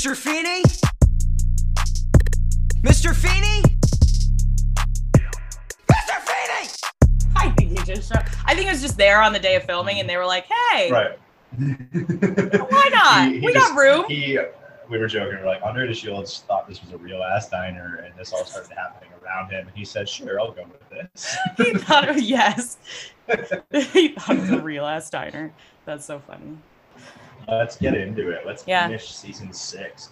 Mr. Feeney? Mr. Feeney? Mr. Feeney! I think he just showed. I think it was just there on the day of filming, and they were like, "Hey, Right. why not? He- he we just- got room." He, we were joking. We're like, Andre De Shields thought this was a real ass diner, and this all started happening around him. And he said, "Sure, I'll go with this." he thought it was yes. he thought it was a real ass diner. That's so funny. Let's get into it. Let's Yeah. finish season six.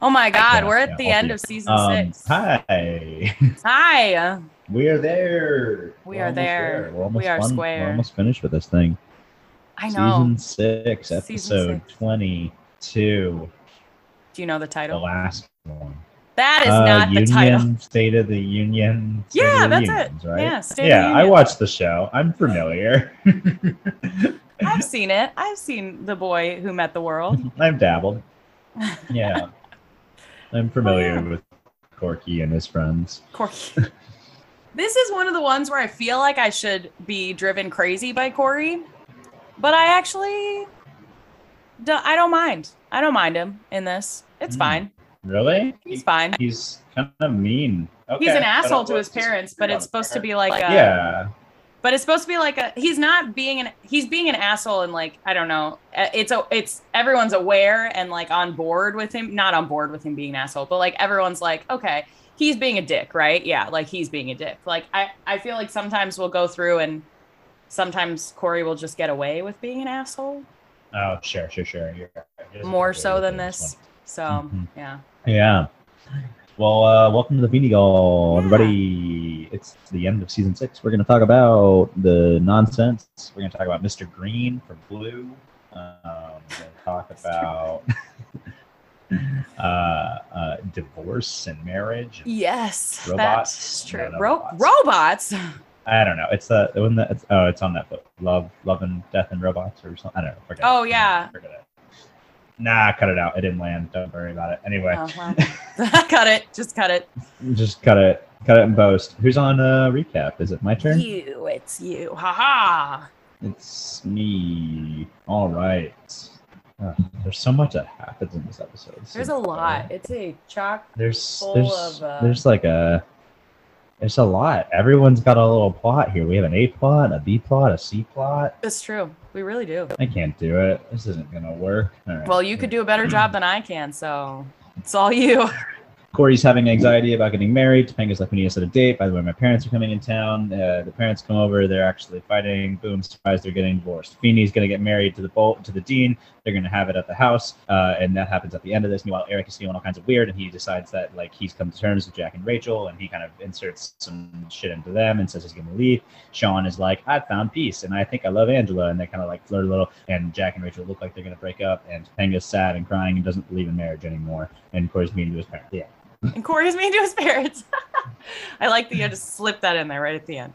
Oh my God, we're at the end of season Um, six. hi. Hi. We are there. We are there. Almost We are done. square. We're almost finished with this thing. I know. Season six, Season episode six. twenty-two, Do you know the title? the last one. That is Uh, not the title. State of the Union. State Yeah, the that's it. Right? Yeah, State of the yeah, I Union. watched the show. I'm familiar. I've seen it. I've seen the boy who met the world. I've dabbled. Yeah, I'm familiar yeah. with Corky and his friends. Corky. this is one of the ones where I feel like I should be driven crazy by Corey, but I actually, do, I don't mind. I don't mind him in this. It's Hmm. fine. Really? He's fine. He's kind of mean. Okay, He's an asshole to his parents, but it's supposed to be like a yeah. But it's supposed to be like a he's not being an he's being an asshole and like i don't know Uh, it's a it's everyone's aware and like on board with him not on board with him being an asshole but like everyone's like okay he's being a dick right yeah like he's being a dick like i i feel like sometimes we'll go through and sometimes corey will just get away with being an asshole Oh, sure, sure, sure. Right. More so than this this so Mhm. yeah. Yeah. Well, uh, welcome to the Feeny Call, everybody. It's the end of season six. We're going to talk about the nonsense. We're going to talk about Mr. Green from Clue. Um, we're going to talk about uh, uh, divorce and marriage. yes Robots? that's true Ro- robots. robots I don't know. It's the one that it's, oh, it's on Netflix. Love, Love and Death and Robots or something. I don't know. Forget Oh, it. yeah. Forget it. Nah, cut it out. It didn't land. Don't worry about it. Anyway, oh, well. cut it just cut it just cut it. Cut it and post. Who's on uh, recap? Is it my turn? You, it's you. Haha. It's me. All right. There's so much that happens in this episode. It's There's a lot. It's a chock. There's full there's of, uh, there's like a there's a lot. Everyone's got a little plot here. We have an A plot, a B plot, a C plot. It's true. We really do. I can't do it. This isn't gonna work. All right. Well, you could do a better job than I can, so it's all you. Corey's having anxiety about getting married. Topanga's like, we need to set a date. By the way, my parents are coming in town. Uh, the parents come over. They're actually fighting. Boom! Surprise! They're getting divorced. Feeney's gonna get married to the bolt to the dean. They're gonna have it at the house, uh, and that happens at the end of this. Meanwhile, Eric is feeling all kinds of weird, and he decides that like he's come to terms with Jack and Rachel, and he kind of inserts some shit into them and says he's gonna leave. Sean is like, I found peace, and I think I love Angela, and they kind of like flirt a little. And Jack and Rachel look like they're gonna break up, and Topanga's sad and crying and doesn't believe in marriage anymore. And Corey's meeting to his parents. Yeah. And Corey's mean to his parents. I like that you had to slip that in there right at the end.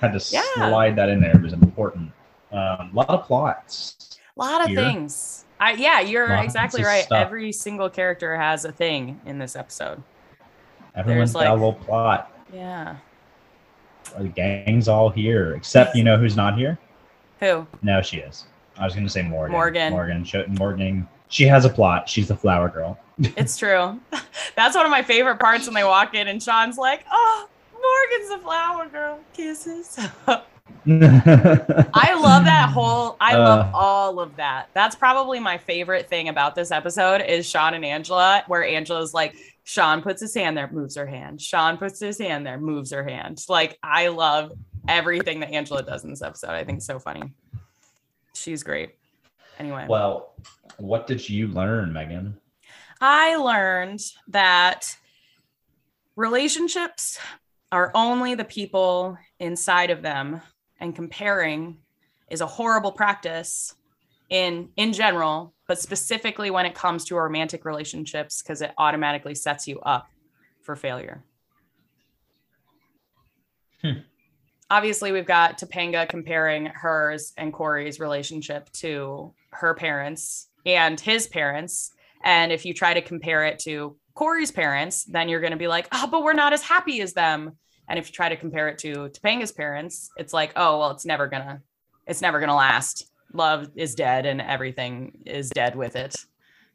had to Yeah. slide that in there. It was important. Um, a lot of plots. A lot of Here. things. I yeah, you're Lots exactly right. stuff. Every single character has a thing in this episode. Everyone's There's, got a little plot. Yeah. The gang's all here, except you know who's not here. Who? No, she is. I was going to say Morgan. Morgan. Morgan. Morgan. She has a plot. She's the flower girl. It's true. That's one of my favorite parts when they walk in and Sean's like, "Oh, Morgan's a flower girl. Kisses." I love that whole I love Uh. all of that. That's probably my favorite thing about this episode is Sean and Angela, where Angela's like, Sean puts his hand there, moves her hand. Sean puts his hand there, moves her hand. Like, I love everything that Angela does in this episode. I think it's so funny. She's great. Anyway. well, what did you learn, Megan? I learned that relationships are only the people inside of them and comparing is a horrible practice in in general but specifically when it comes to romantic relationships because it automatically sets you up for failure Hmm. Obviously we've got topanga comparing hers and corey's relationship to her parents and his parents and if you try to compare it to Corey's parents, then you're going to be like, oh, but we're not as happy as them. And if you try to compare it to Topanga's parents, it's like, oh, well, it's never to, it's never to last. Love is dead and everything is dead with it.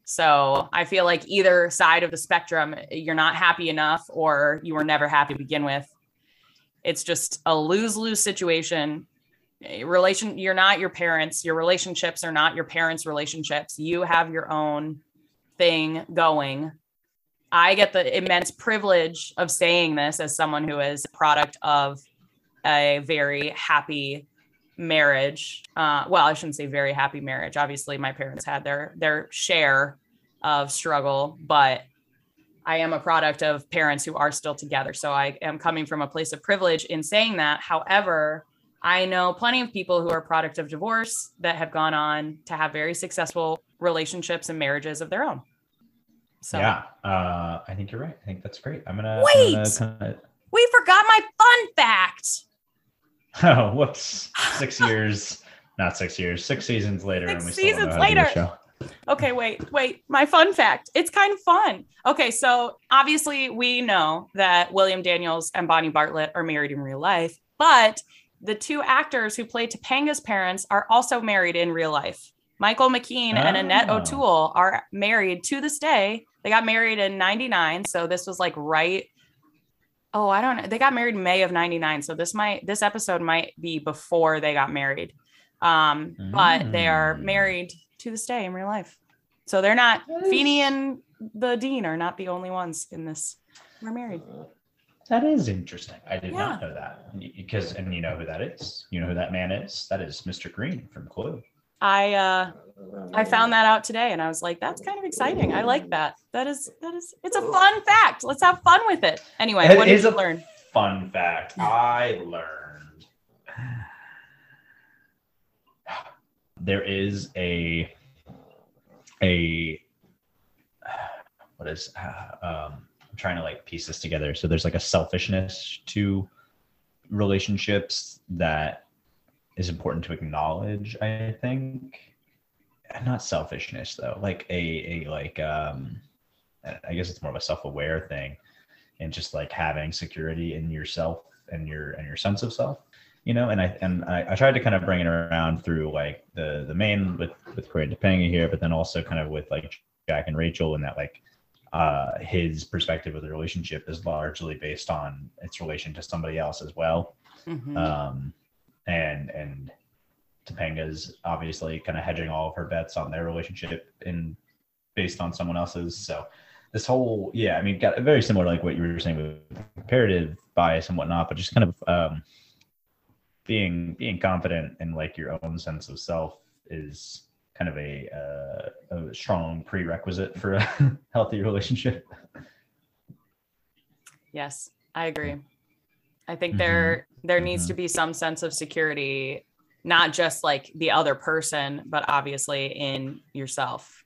So I feel like either side of the spectrum, you're not happy enough or you were never happy to begin with. It's just a lose lose situation. Relation, you're not your parents. Your relationships are not your parents' relationships. You have your own thing going. I get the immense privilege of saying this as someone who is a product of a very happy marriage. Uh, well, I shouldn't say very happy marriage. Obviously, my parents had their their share of struggle, but I am a product of parents who are still together. So I am coming from a place of privilege in saying that. However, I know plenty of people who are product of divorce that have gone on to have very successful relationships and marriages of their own. So Yeah, uh, I think you're right. I think that's great. I'm gonna. Wait! I'm gonna kinda- we forgot my fun fact. Oh, whoops! Six years, not six years, six seasons later, Six and we still don't know seasons how to do later. Okay, wait, wait. My fun fact. It's kind of fun. Okay, so obviously we know that William Daniels and Bonnie Bartlett are married in real life, but the two actors who play Topanga's parents are also married in real life. Michael McKean and Annette Oh. O'Toole are married to this day. They got married in 99, so this was like right Oh, I don't know. They got married May of 99, so this might this episode might be before they got married. Um, but they are Mm. married to this day in real life. So they're not Feeney and the Dean are not the only ones in this. We're married. That is interesting. I did Yeah. not know that because, and you know who that is. You know who that man is. That is Mr. Green from Clue. I uh I found that out today and I was like, that's kind of exciting. I like that. That is that is it's a fun fact. Let's have fun with it. Anyway, It what did is you a- learn? Fun fact: I learned there is a a what is uh, um, I'm trying to like piece this together. So there's like a selfishness to relationships that is important to acknowledge. I think, not selfishness though, like a a like um, I guess it's more of a self-aware thing, and just like having security in yourself and your and your sense of self you know and i and I, I tried to kind of bring it around through like the the main with with Corey and Topanga here but then also kind of with like jack and rachel and that like uh his perspective of the relationship is largely based on its relation to somebody else as well Mhm. um and and Topanga's obviously kind of hedging all of her bets on their relationship in based on someone else's so this whole yeah i mean got very similar to like what you were saying with comparative bias and whatnot but just kind of um being being confident in like your own sense of self is kind of a uh, a strong prerequisite for a healthy relationship Yes, I agree. I think Mhm. there there needs Mhm. to be some sense of security, not just like the other person, but obviously in yourself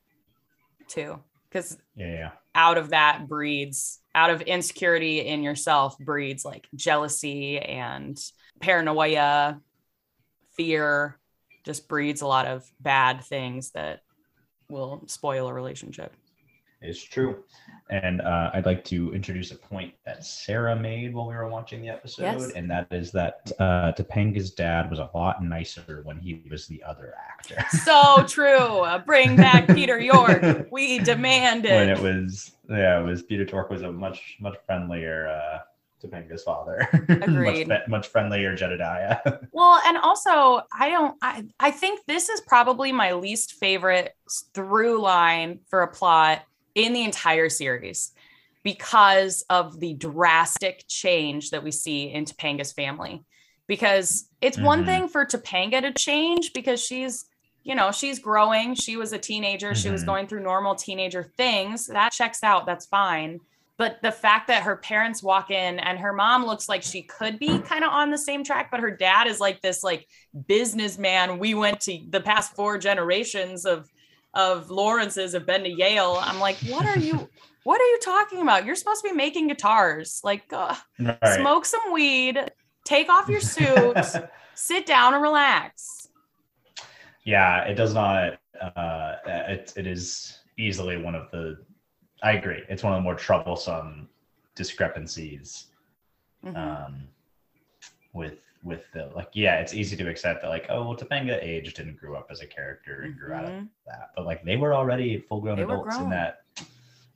too. Because yeah yeah out of that breeds out of insecurity in yourself breeds like jealousy and paranoia, fear, just breeds a lot of bad things that will spoil a relationship. It's true. And uh, I'd like to introduce a point that Sarah made while we were watching the episode, Yes. and that is that uh, Topanga's dad was a lot nicer when he was the other actor. So true. Bring back Peter Tork. We demand it. when it. it was, yeah, it was Peter Tork was a much much friendlier uh, Topanga's father. Agreed. much, much friendlier Jedediah. Well, and also, I don't. I I think this is probably my least favorite through line for a plot in the entire series because of the drastic change that we see in Topanga's family. Because it's one Mhm. thing for Topanga to change because she's, you know, she's growing. She was a teenager. She was Mhm. going through normal teenager things. That checks out. That's fine. But the fact that her parents walk in and her mom looks like she could be kind of on the same track, but her dad is like this like businessman. We went to the past four generations of of Lawrence's have been to Yale. I'm like, what are you? What are you talking about? You're supposed to be making guitars. Like, uh, Right. smoke some weed, take off your suit, sit down and relax. yeah it does not uh it, it is easily one of the i agree it's one of the more troublesome discrepancies Mhm. um with with the like yeah it's easy to accept that like oh well Topanga aged and grew up as a character and grew out of Mhm. that but like they were already full grown adults in that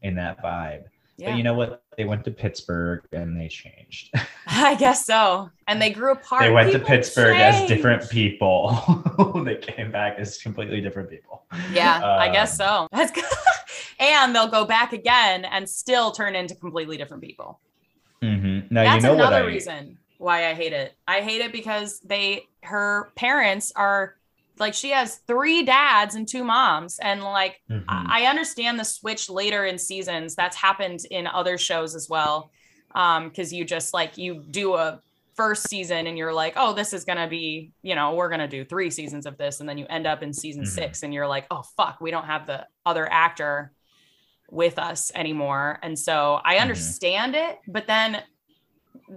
in that vibe Yeah. but you know what they went to Pittsburgh and they changed I guess so. And they grew apart. they went to People Pittsburgh as different people they came back as completely different people Yeah, I guess Um, so. That's good. And they'll go back again and still turn into completely different people. Mhm. now That's you know what another I reason why I hate it. I hate it because they her parents are like she has three dads and two moms and like Mhm. I understand the switch later in seasons. That's happened in other shows as well. Um, because you just like you do a first season and you're like, oh, this is gonna be, you know, we're gonna do three seasons of this, and then you end up in season Mhm. six and you're like, oh fuck, we don't have the other actor with us anymore. And so I Mhm. understand it, but then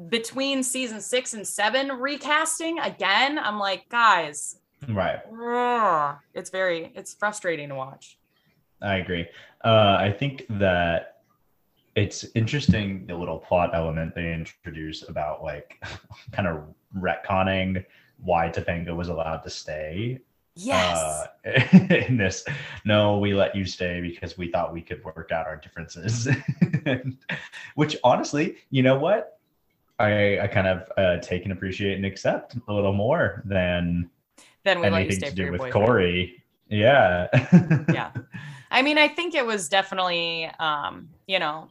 between season six and seven recasting again, I'm like, guys, right ugh, it's very it's frustrating to watch. I agree. Uh, I think that it's interesting the little plot element they introduce about like kind of retconning why Topanga was allowed to stay. Yes. Uh, in this, no, we let you stay because we thought we could work out our differences. Which honestly, you know what? I I kind of uh, take and appreciate and accept a little more than then we let you anything stay to do with boyfriend. Corey. Yeah. Yeah. I mean, I think it was definitely, um, you know,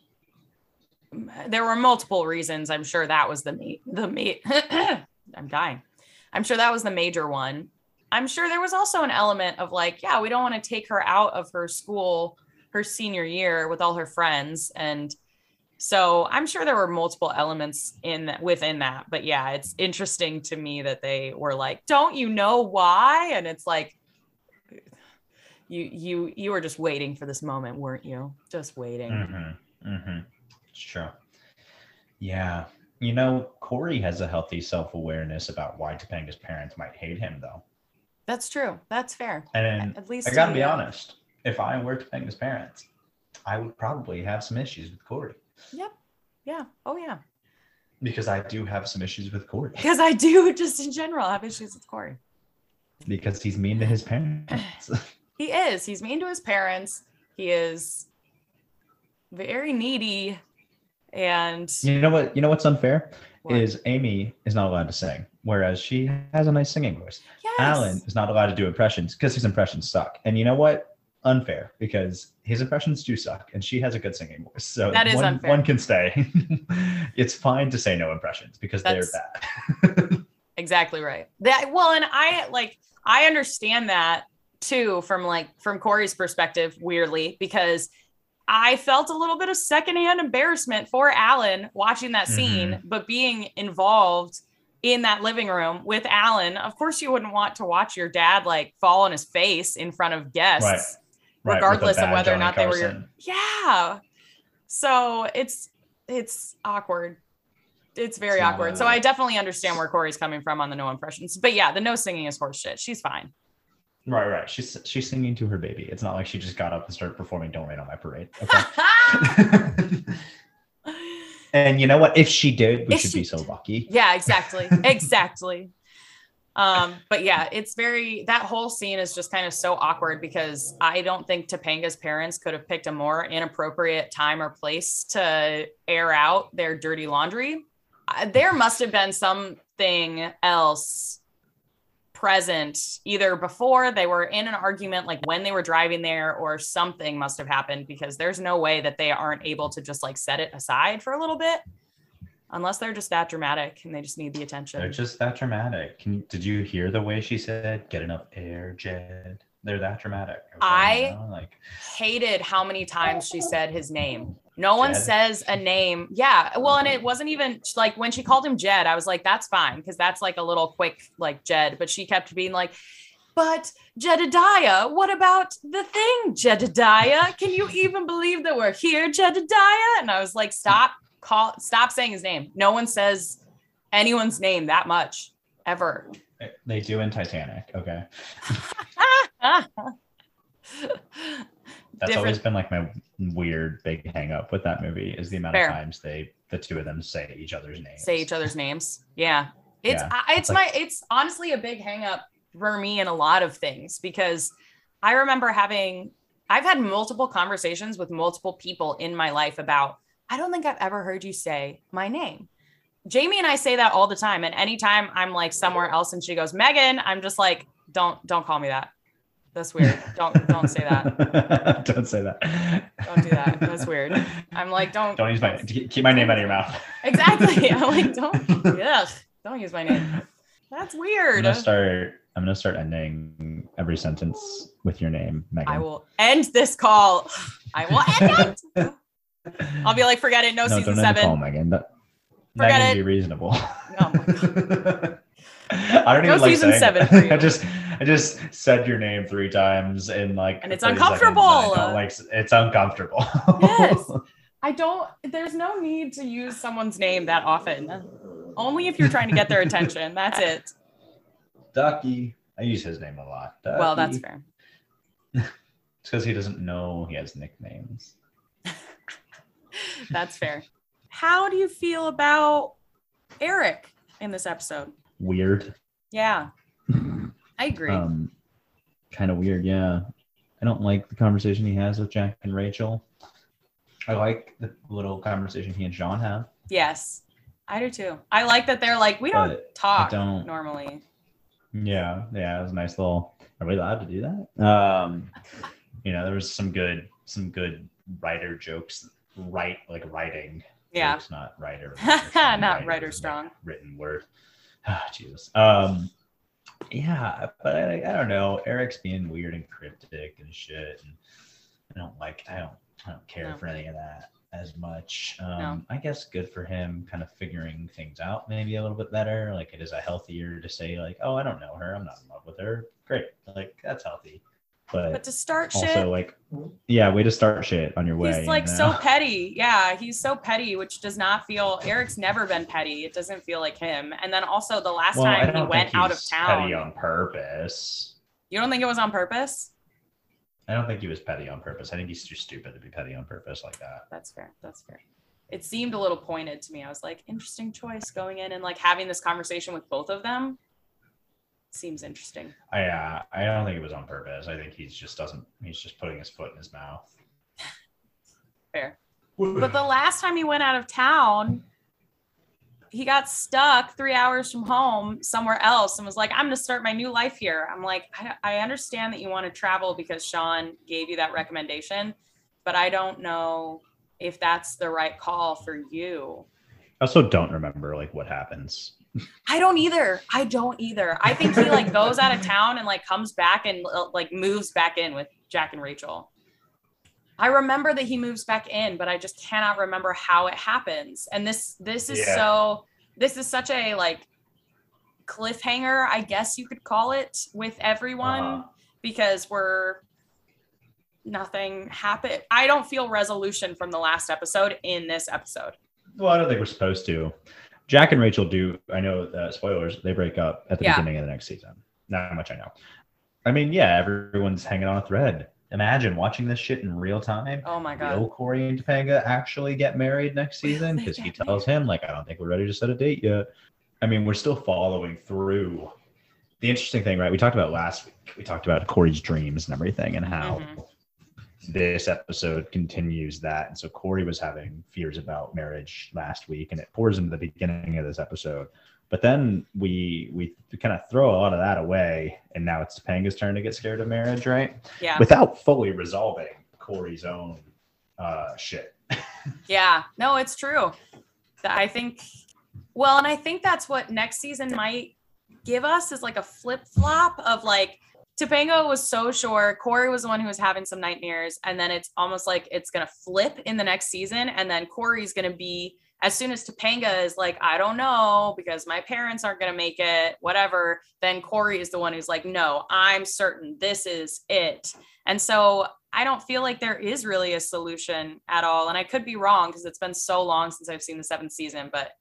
there were multiple reasons. I'm sure that was the ma- the ma- I'm dying. I'm sure that was the major one. I'm sure there was also an element of like, yeah, we don't want to take her out of her school her senior year with all her friends and so I'm sure there were multiple elements in that within that. But yeah, it's interesting to me that they were like, "Don't you know why?" And it's like you you you were just waiting for this moment, weren't you? Just waiting. Mm-hmm. Mm-hmm. It's true. Yeah. You know, Corey has a healthy self awareness about why Topanga's parents might hate him, though. That's true. That's fair. And At least I gotta be honest, if I were Topanga's parents, I would probably have some issues with Corey Yep. Yeah. Oh yeah. because I do have some issues with Corey Because I do just in general have issues with Corey. because he's mean to his parents. He is. He's mean to his parents. He is very needy. And you know what? You know what's unfair What? is Amy is not allowed to sing, whereas she has a nice singing voice. yes. Alan is not allowed to do impressions because his impressions suck. And you know what? Unfair because his impressions do suck, and she has a good singing voice. So That is one, unfair. one can stay. it's fine to say no impressions because That's- they're bad. exactly right that well and i like i understand that too from like from corey's perspective weirdly because i felt a little bit of secondhand embarrassment for alan watching that scene but being involved in that living room with alan of course you wouldn't want to watch your dad like fall on his face in front of guests Right. Right, regardless of bad whether or Johnny not they were your yeah. So it's it's awkward. It's very It's awkward. so i definitely understand where corey's coming from on the no impressions but yeah the no singing is horseshit. she's fine Right, right. She's she's singing to her baby. It's not like she just got up and started performing "Don't Rain on My Parade." Okay. and you know what? If she did, we If should she be so lucky. yeah exactly exactly um but yeah it's very that whole scene is just kind of so awkward because i don't think topanga's parents could have picked a more inappropriate time or place to air out their dirty laundry Uh, there must have been something else present either before they were in an argument like when they were driving there or something must have happened because there's no way that they aren't able to just like set it aside for a little bit unless they're just that dramatic and they just need the attention. They're just that dramatic. Can, did you hear the way she said, "Get enough air, Jed"? They're that dramatic. Okay, I- you know, like hated how many times she said his name. No one says a name. Yeah well and it wasn't even like when she called him jed i was like that's fine because that's like a little quick like jed but she kept being like but jedediah what about the thing jedediah? Can you even believe that we're here jedediah? And i was like stop call stop saying his name. No one says anyone's name that much ever they do in Titanic. Okay, that's Different- always been like my weird big hang up with that movie is the amount Fair. of times they the two of them say each other's names. say each other's names. Yeah. It's Yeah. I, it's Like- my it's honestly a big hang up for me in a lot of things because I remember having I've had multiple conversations with multiple people in my life about I don't think I've ever heard you say my name. Jamie and I say that all the time and anytime I'm like somewhere else and she goes Megan, I'm just like don't don't call me that. That's weird. Don't don't say that. don't say that. Don't do that. That's weird. I'm like don't Don't use my keep my name out of your mouth. Exactly. I'm like don't ugh, don't use my name. That's weird. I'm gonna start. I'm gonna start ending every sentence with your name, Megan. I will end this call. I will end it. I'll be like, forget it. No, no, season end call, seven. Megan. That, Forget Megan, it. be reasonable. Oh my I don't even like season saying seven. I just, I just said your name three times in like, And it's 30 seconds, and uncomfortable. Like, it's uncomfortable. Yes. I don't. There's no need to use someone's name that often. Only if you're trying to get their attention. That's it. Ducky. I use his name a lot. Well, that's fair. It's because he doesn't know he has nicknames. That's fair. How do you feel about Eric in this episode? Weird. Yeah, I agree. Um, kind of weird. Yeah. I don't like the conversation he has with Jack and Rachel. I like the little conversation he and Sean have. yes, I do too. I like that they're like, we don't But talk don't- normally. Yeah, yeah, it was a nice little. Are we allowed to do that? Um, you know, there was some good, some good writer jokes. Right, like writing. Yeah. jokes, not writer. Not writer strong. written word. Ah, Jesus. Um, yeah, but I, I don't know. Eric's being weird and cryptic and shit, and I don't like. I don't. I don't care No. for any of that as much. Um, No. I guess good for him, kind of figuring things out maybe a little bit better. Like it is a healthier to say like, oh, I don't know her. I'm not in love with her. Great. Like that's healthy. But, But to start shit. also shit, like, yeah, way to start shit on your way. he's like you so petty. Yeah, he's so petty, which does not feel. Eric's never been petty. It doesn't feel like him. And then also the last Well, time he went out of town. Petty on purpose. You don't think it was on purpose? I don't think he was petty on purpose. I think he's too stupid to be petty on purpose like that. That's fair. That's fair. It seemed a little pointed to me. I was like, interesting choice going in and like having this conversation with both of them. Seems interesting. I uh, I don't think it was on purpose. I think he's just doesn't. He's just putting his foot in his mouth. Fair. But the last time he went out of town, he got stuck three hours from home somewhere else and was like, I'm going to start my new life here. I'm like, I, I understand that you want to travel because Sean gave you that recommendation, but I don't know if that's the right call for you. I also don't remember like what happens. I don't either. I don't either. I think he like goes out of town and like comes back and uh, like moves back in with Jack and Rachel. I remember that he moves back in, but I just cannot remember how it happens. And this this is Yeah. so this is such a like cliffhanger, I guess you could call it with everyone Uh-huh. because we're nothing happened. I don't feel resolution from the last episode in this episode. Well, I don't think we're supposed to. Jack and Rachel do. I know. Uh, spoilers. They break up at the Yeah. beginning of the next season. Not much I know. I mean, yeah, everyone's hanging on a thread. Imagine watching this shit in real time. Oh my god. Will Corey and Topanga actually get married next season? Because he tells him, like, I don't think we're ready to set a date yet. I mean, we're still following through. The interesting thing, right? We talked about last week. We talked about Corey's dreams and everything, and how Mhm. This episode continues that. And so Corey was having fears about marriage last week, and it pours into the beginning of this episode. But then we we kind of throw a lot of that away, and now it's Topanga's turn to get scared of marriage, right? Yeah. Without fully resolving Corey's own uh, shit. Yeah, no, it's true. I think, well, and I think that's what next season might give us is like a flip flop of like Topanga was so sure Corey was the one who was having some nightmares, and then it's almost like it's gonna flip in the next season, and then Corey's gonna be as soon as Topanga is like, I don't know because my parents aren't gonna make it, whatever. Then Corey is the one who's like, No, I'm certain this is it. And so I don't feel like there is really a solution at all. And I could be wrong because it's been so long since I've seen the seventh season, but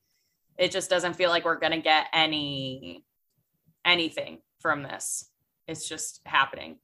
it just doesn't feel like we're gonna get any anything from this. It's just happening.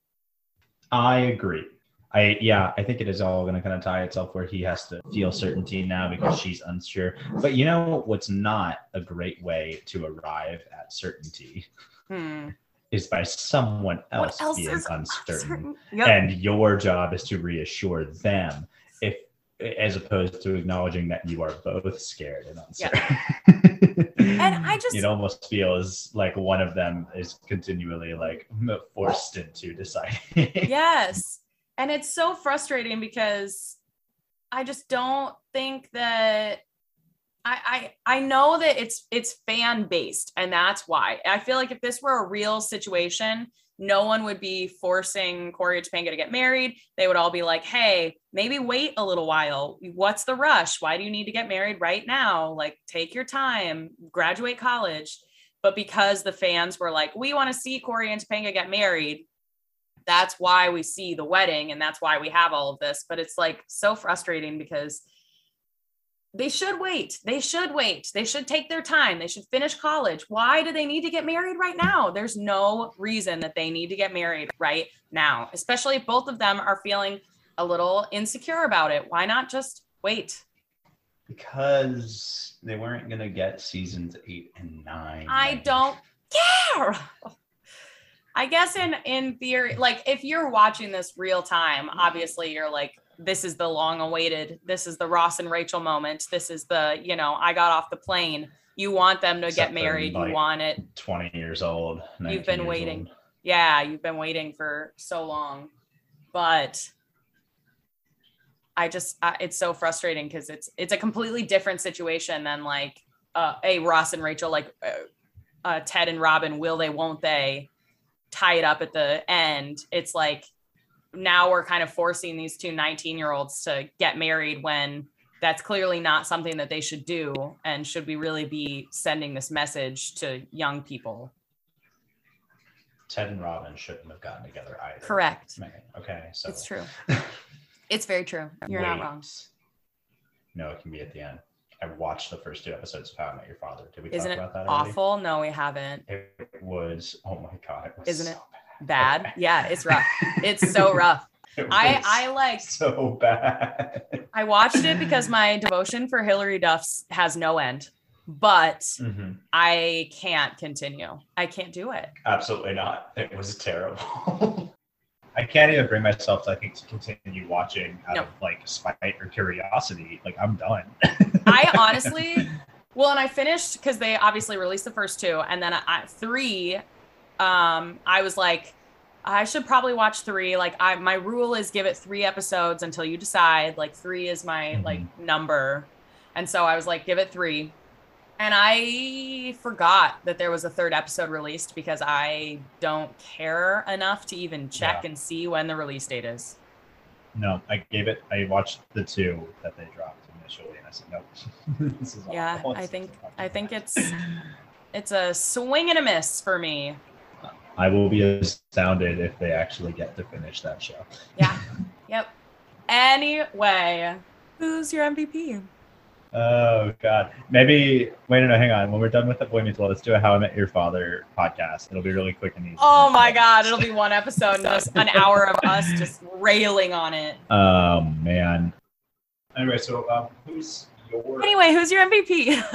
I agree. I yeah, I think it is all going to kind of tie itself where he has to feel certainty now because she's unsure. But you know what's not a great way to arrive at certainty Hmm. is by someone else, else being uncertain. uncertain? Yep. And your job is to reassure them if as opposed to acknowledging that you are both scared and uncertain. And I just- it almost feels like one of them is continually like forced into deciding. yes and it's so frustrating because i just don't think that I, I I know that it's it's fan based and that's why I feel like if this were a real situation, no one would be forcing Corey and Topanga to get married. They would all be like, "Hey, maybe wait a little while. What's the rush? Why do you need to get married right now? Like, take your time, graduate college." But because the fans were like, "We want to see Corey and Topanga get married," that's why we see the wedding and that's why we have all of this but it's like so frustrating because they should wait. They should wait. They should take their time. They should finish college. Why do they need to get married right now? There's no reason that they need to get married right now especially if both of them are feeling a little insecure about it. Why not just wait? Because they weren't gonna get seasons eight and nine. I don't care. I guess in in theory, like if you're watching this real time, obviously you're like, this is the long awaited, this is the Ross and Rachel moment. This is the, you know, I got off the plane. You want them to Except get married. like, You want it. Twenty years old. 19 been waiting. old. Yeah, you've been waiting for so long. But I just I, it's so frustrating because it's it's a completely different situation than like uh a Ross and Rachel like uh, uh Ted and Robin will they won't they tie it up at the end. It's like now we're kind of forcing these two 19 year olds to get married when that's clearly not something that they should do and should we really be sending this message to young people Ted and Robin shouldn't have gotten together either. correct Okay, so It's true. It's very true. You're not wrong. No, it can be at the end. I watched the first two episodes of How I Met Your Father. Did we Isn't talk about that already? awful? No, we haven't. It was. Oh my god! It was Isn't so it bad. Bad. Yeah, it's rough. It's so rough. It I I like so bad. I watched it because my devotion for Hilary Duff's has no end. But Mhm. I can't continue. I can't do it. Absolutely not. It was terrible. I can't even bring myself, to, I think, to continue watching out No. of like spite or curiosity. Like I'm done. I honestly, well, and I finished because they obviously released the first two, and then I, three. Um, I was like, I should probably watch three. Like, I my rule is give it three episodes until you decide. Like, three is my Mhm. like number, and so I was like, give it three. And I forgot that there was a third episode released because I don't care enough to even check Yeah. and see when the release date is. no, I gave it. I watched the two that they dropped initially, and I said, nope. this is Yeah, awful. I think. I think it's it's a swing and a miss for me. I will be astounded if they actually get to finish that show. Yeah. yep. Anyway, who's your MVP? Oh God, maybe wait, no, no, hang on. When we're done with the Boy Meets World, let's do a How I Met Your Father podcast. It'll be really quick and easy. Oh my god, it'll be one episode and just an hour of us just railing on it. Oh man. Anyway, so um, who's your? Anyway, who's your MVP?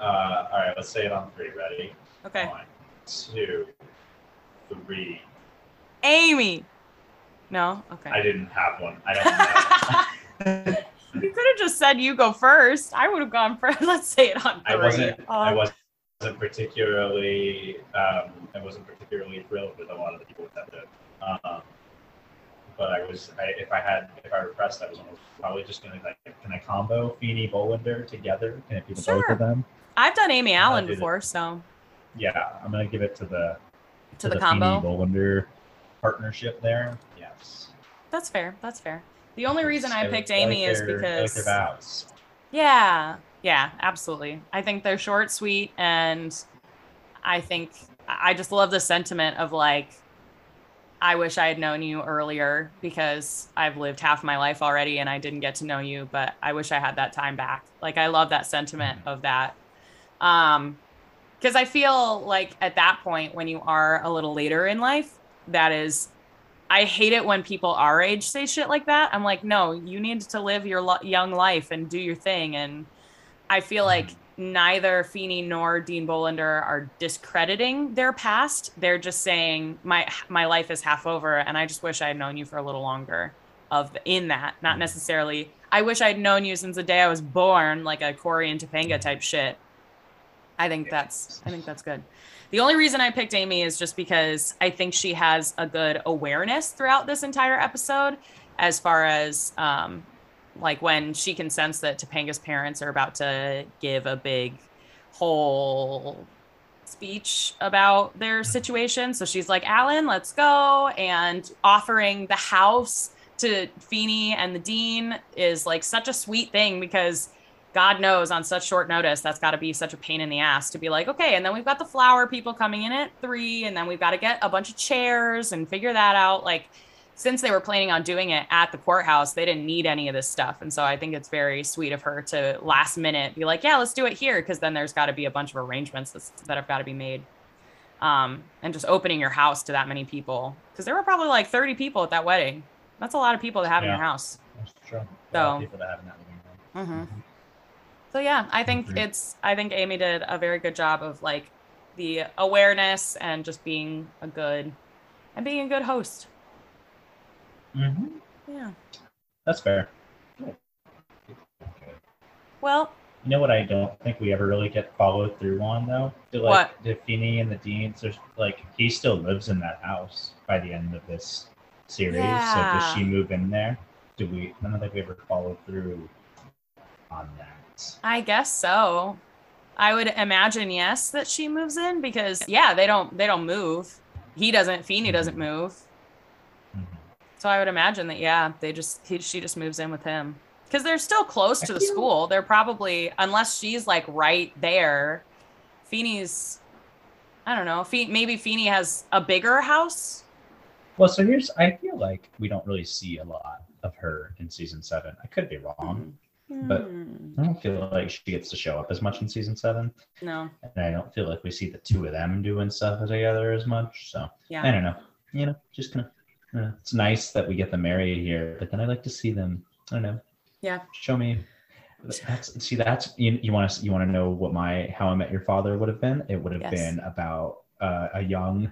uh, all right, let's say it on three. Ready? Okay. One, two, three. Amy. No? Okay. I didn't have one. I don't know. you could have just said you go first. I would have gone first. Let's say it on three. I wasn't. I Um, wasn't particularly. Um, I wasn't particularly thrilled with a lot of the people that did. Um, but I was. I, if I had, if I were pressed, I was almost probably just gonna like, can I combo Feeny Bolander together? Can it be the both of them? I've done Amy Allen before, so Yeah, I'm gonna give it to the to the combo. Feeny Bolander partnership there. Yes. That's fair. That's fair. The only reason I like- picked I like Amy is their- I like because vows. Yeah. Yeah, absolutely. I think they're short, sweet, and I think I just love the sentiment of like, I wish I had known you earlier because I've lived half my life already and I didn't get to know you, but I wish I had that time back. Like, I love that sentiment of that. Um, because I feel like at that point, when you are a little later in life, that is I hate it when people our age say shit like that. I'm like, no, you need to live your lo- young life and do your thing. And I feel like mm-hmm. neither Feeney nor Dean Bolander are discrediting their past. They're just saying my my life is half over, and I just wish I had known you for a little longer. Of in that, not mm-hmm. necessarily. I wish I'd known you since the day I was born, like a Corey and Topanga type shit. I think that's I think that's good. The only reason I picked Amy is just because I think she has a good awareness throughout this entire episode, as far as um, like when she can sense that Topanga's parents are about to give a big whole speech about their situation. So she's like, Alan, let's go. And offering the house to Feeney and the dean is like such a sweet thing because God knows on such short notice, that's got to be such a pain in the ass to be like, okay, and then we've got the flower people coming in at three, and then we've got to get a bunch of chairs and figure that out. Like, since they were planning on doing it at the courthouse, they didn't need any of this stuff. And so I think it's very sweet of her to last minute be like, yeah, let's do it here. Cause then there's got to be a bunch of arrangements that's, that have got to be made. Um, and just opening your house to that many people. Cause there were probably like 30 people at that wedding. That's a lot of people to have in your house. That's true. A lot So- of people that have in that living room. hmm So yeah, I think Agreed. it's I think Amy did a very good job of like the awareness and just being a good and being a good host. Mhm. Yeah. That's fair. Well, You know what I don't think we ever really get followed through on though? Do, like What? Feeney and the Deans, there's like he still lives in that house by the end of this series. So does she move in there? Do we I don't think we ever followed through on that. I guess so. I would imagine yes that she moves in because yeah, they don't they don't move. He doesn't. Feeney mm-hmm. doesn't move. So I would imagine that yeah, they just he, she just moves in with him because they're still close to the school. They're probably unless she's like right there. Feeney's, I don't know. Fe- maybe Feeney has a bigger house. Well, so here's I feel like we don't really see a lot of her in season seven. I could be wrong. Mm-hmm. But- Hmm. I don't feel like she gets to show up as much in season seven. no, And I don't feel like we see the two of them doing stuff together as much. So I don't know. You know, just gonna. Uh, it's nice that we get them married here, but then I like to see them. I don't know. Yeah. Show me. That's see. That's you. You want to. You want to know what my How I Met Your Father would have been? It would have Yes. been about uh, a young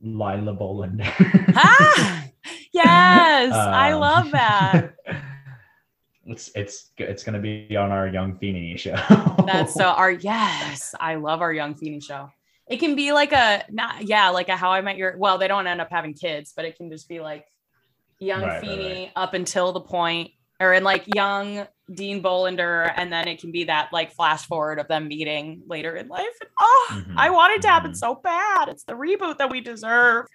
Lila Boland. ah, yes, I Um, love that. It's it's it's gonna be on our Young Feeney show. That's so our yes, I love our young Feeney show. It can be like a not yeah, like a How I Met Your. Well, they don't end up having kids, but it can just be like young Right, right, Feeney up until the point, or in like young Dean Bolander, and then it can be that like flash forward of them meeting later in life. And, oh, Mhm, I want it to happen mhm. so bad. It's the reboot that we deserve.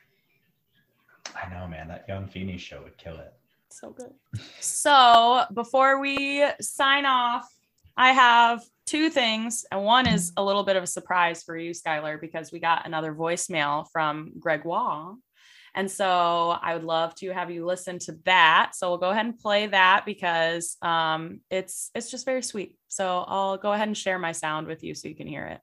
I know, man. That Young Feeney show would kill it. So good. So before we sign off, I have two things, and one is a little bit of a surprise for you, Skylar, because we got another voicemail from Gregoire. And so I would love to have you listen to that. So we'll go ahead and play that because um, it's it's just very sweet. So I'll go ahead and share my sound with you so you can hear it.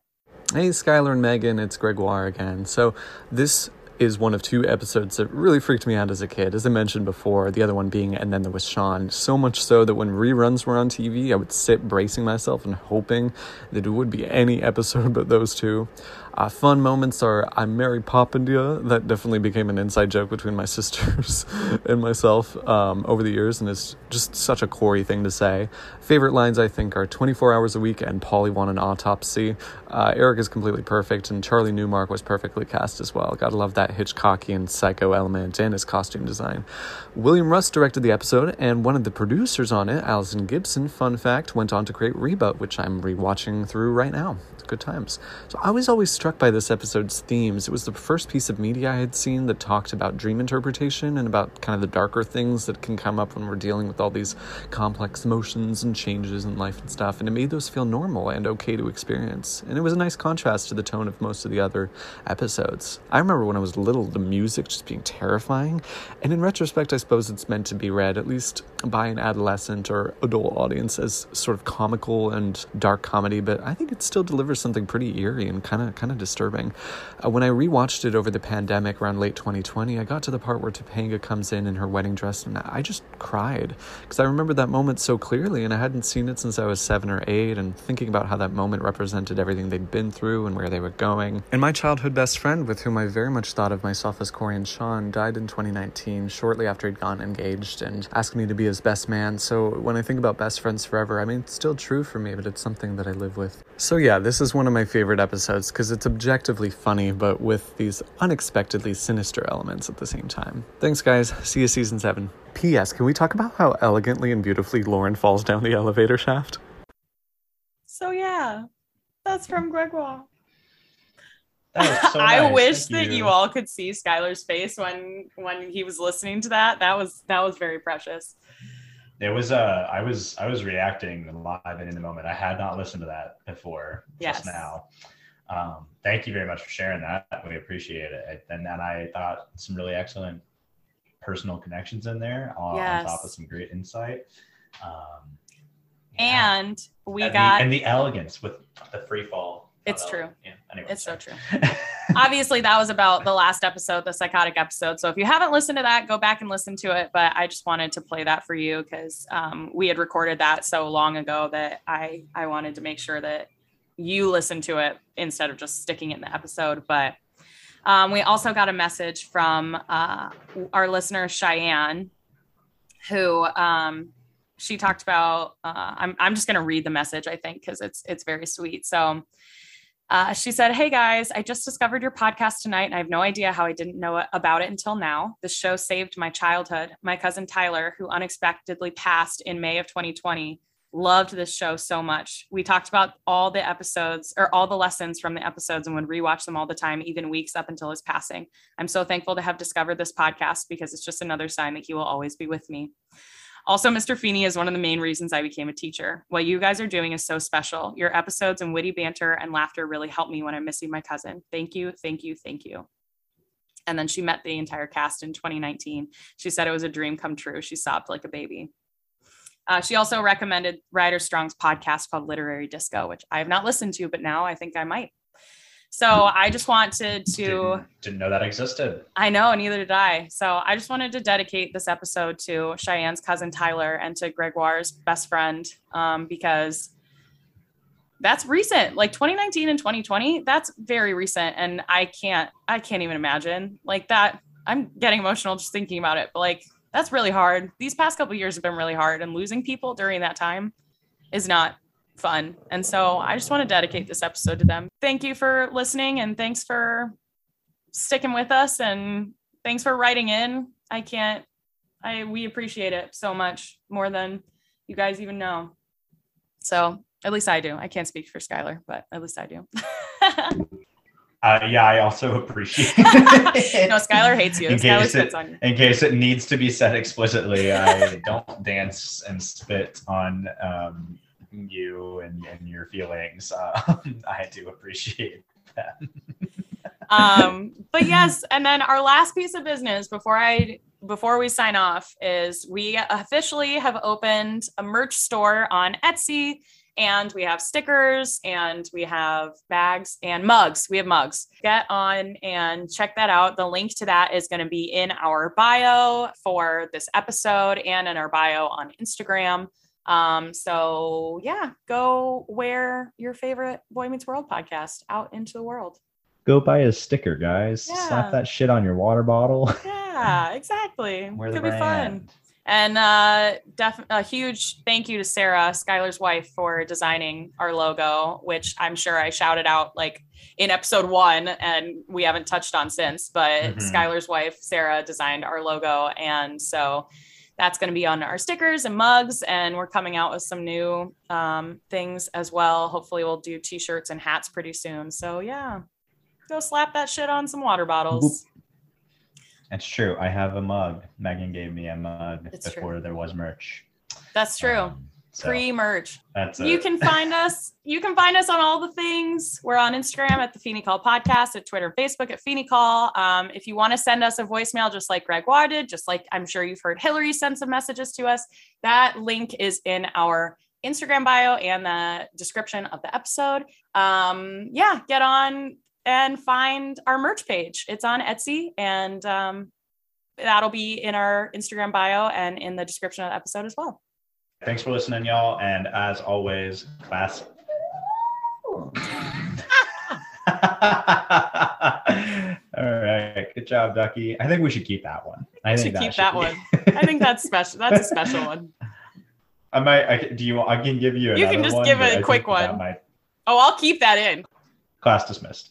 Hey, Skylar and Megan, it's Gregoire again. So, this is one of two episodes that really freaked me out as a kid. As I mentioned before, the other one being And Then There Was Sean. So much so that when reruns were on TV, I would sit bracing myself and hoping that it would be any episode but those two. Uh, fun moments are I'm Mary Poppindia. That definitely became an inside joke between my sisters and myself um, over the years, and it's just such a Corey thing to say. Favorite lines, I think, are 24 hours a week and Polly won an autopsy. Uh, Eric is completely perfect, and Charlie Newmark was perfectly cast as well. Gotta love that Hitchcockian psycho element and his costume design. William Russ directed the episode, and one of the producers on it, Allison Gibson, fun fact, went on to create Reba, which I'm rewatching through right now. Good times. So I was always struck by this episode's themes. It was the first piece of media I had seen that talked about dream interpretation and about kind of the darker things that can come up when we're dealing with all these complex emotions and changes in life and stuff. And it made those feel normal and okay to experience. And it was a nice contrast to the tone of most of the other episodes. I remember when I was little, the music just being terrifying. And in retrospect, I suppose it's meant to be read, at least by an adolescent or adult audience, as sort of comical and dark comedy, but I think it still delivers something pretty eerie and kind of kind of disturbing. Uh, when I rewatched it over the pandemic around late 2020, I got to the part where Topanga comes in in her wedding dress, and I just cried because I remember that moment so clearly, and I hadn't seen it since I was seven or eight, and thinking about how that moment represented everything they'd been through and where they were going. And my childhood best friend, with whom I very much thought of myself as Corey and Sean, died in 2019, shortly after he'd gotten engaged, and asked me to be his best man. So when I think about best friends forever, I mean, it's still true for me, but it's something that I live with. So yeah, this is one of my favorite episodes because it's objectively funny, but with these unexpectedly sinister elements at the same time. Thanks, guys. See you season seven. P.S. Can we talk about how elegantly and beautifully Lauren falls down the elevator shaft? So yeah, that's from Gregoire. That was so I wish Thank that you. all could see Skylar's face when when he was listening to that. That was that was very precious. It was uh I was I was reacting live and in the moment. I had not listened to that before Yes. just now. Um, thank you very much for sharing that. We appreciate it. And then I thought some really excellent personal connections in there on, on top of some great insight. Um, yeah. And we and got the, and the elegance with the free fall. It's true. Yeah, anyway, It's so true. obviously that was about the last episode, the psychotic episode. So if you haven't listened to that, go back and listen to it. But I just wanted to play that for you because um, we had recorded that so long ago that I I wanted to make sure that you listen to it instead of just sticking it in the episode. But um, we also got a message from uh, our listener Cheyenne, who um, she talked about. Uh, I'm I'm just going to read the message I think because it's it's very sweet. So. Uh, she said, Hey guys, I just discovered your podcast tonight and I have no idea how I didn't know about it until now. This show saved my childhood. My cousin Tyler, who unexpectedly passed in May of 2020, loved this show so much. We talked about all the episodes or all the lessons from the episodes and would rewatch them all the time, even weeks up until his passing. I'm so thankful to have discovered this podcast because it's just another sign that he will always be with me. Also, Mr. Feeny is one of the main reasons I became a teacher. What you guys are doing is so special. Your episodes and witty banter and laughter really help me when I'm missing my cousin. Thank you, thank you, thank you. And then she met the entire cast in 2019. She said it was a dream come true. She sobbed like a baby. Uh, she also recommended Ryder Strong's podcast called Literary Disco, which I have not listened to, but now I think I might. So I just wanted to. didn't, didn't know that existed. I know, neither did I. So I just wanted to dedicate this episode to Cheyenne's cousin Tyler and to Gregoire's best friend um, because that's recent. Like 2019 and 2020, that's very recent, and I can't, I can't even imagine like that. I'm getting emotional just thinking about it, but like that's really hard. These past couple years have been really hard, and losing people during that time is not fun. And so I just want to dedicate this episode to them. Thank you for listening, and thanks for sticking with us and thanks for writing in. I can't I we appreciate it so much more than you guys even know. So at least I do. I can't speak for Skylar, but at least I do. Uh, yeah, I also appreciate. it. no, Skylar hates you. In Skylar case spits it- on you. In case it needs to be said explicitly, I don't dance and spit on um, you and, and your feelings. Uh, I do appreciate that. um but yes and then our last piece of business before i before we sign off is we officially have opened a merch store on etsy and we have stickers and we have bags and mugs we have mugs get on and check that out the link to that is going to be in our bio for this episode and in our bio on instagram um so yeah go wear your favorite boy meets world podcast out into the world Go buy a sticker, guys. Yeah. Slap that shit on your water bottle. Yeah, exactly. Could be fun. And uh, def- a huge thank you to Sarah, Skylar's wife, for designing our logo, which I'm sure I shouted out like in episode one, and we haven't touched on since. But Mhm. Skylar's wife, Sarah, designed our logo, and so that's going to be on our stickers and mugs. And we're coming out with some new um, things as well. Hopefully, we'll do T-shirts and hats pretty soon. So yeah, go slap that shit on some water bottles. That's true. I have a mug. Megan gave me a mug It's true. before there was merch. That's true. Um, So Free merch. that's You it. can find us. You can find us on all the things. We're on Instagram at the Feeny Call Podcast, at Twitter, Facebook at Feeny Call. Um, if you want to send us a voicemail, just like Greg Gregoire did, just like I'm sure you've heard Hillary send some messages to us, that link is in our Instagram bio and the description of the episode. Um, yeah, get on and find our merch page. It's on Etsy, and um, that'll be in our Instagram bio and in the description of the episode as well. Thanks for listening, y'all. And as always, class. All right. Good job, Ducky. I think we should keep that one. I think should keep should that be- one. I think that's special. That's a special one. I might. I, can- do you? I can give you. You can just one, give a I quick that one. might- Oh, I'll keep that in. class dismissed.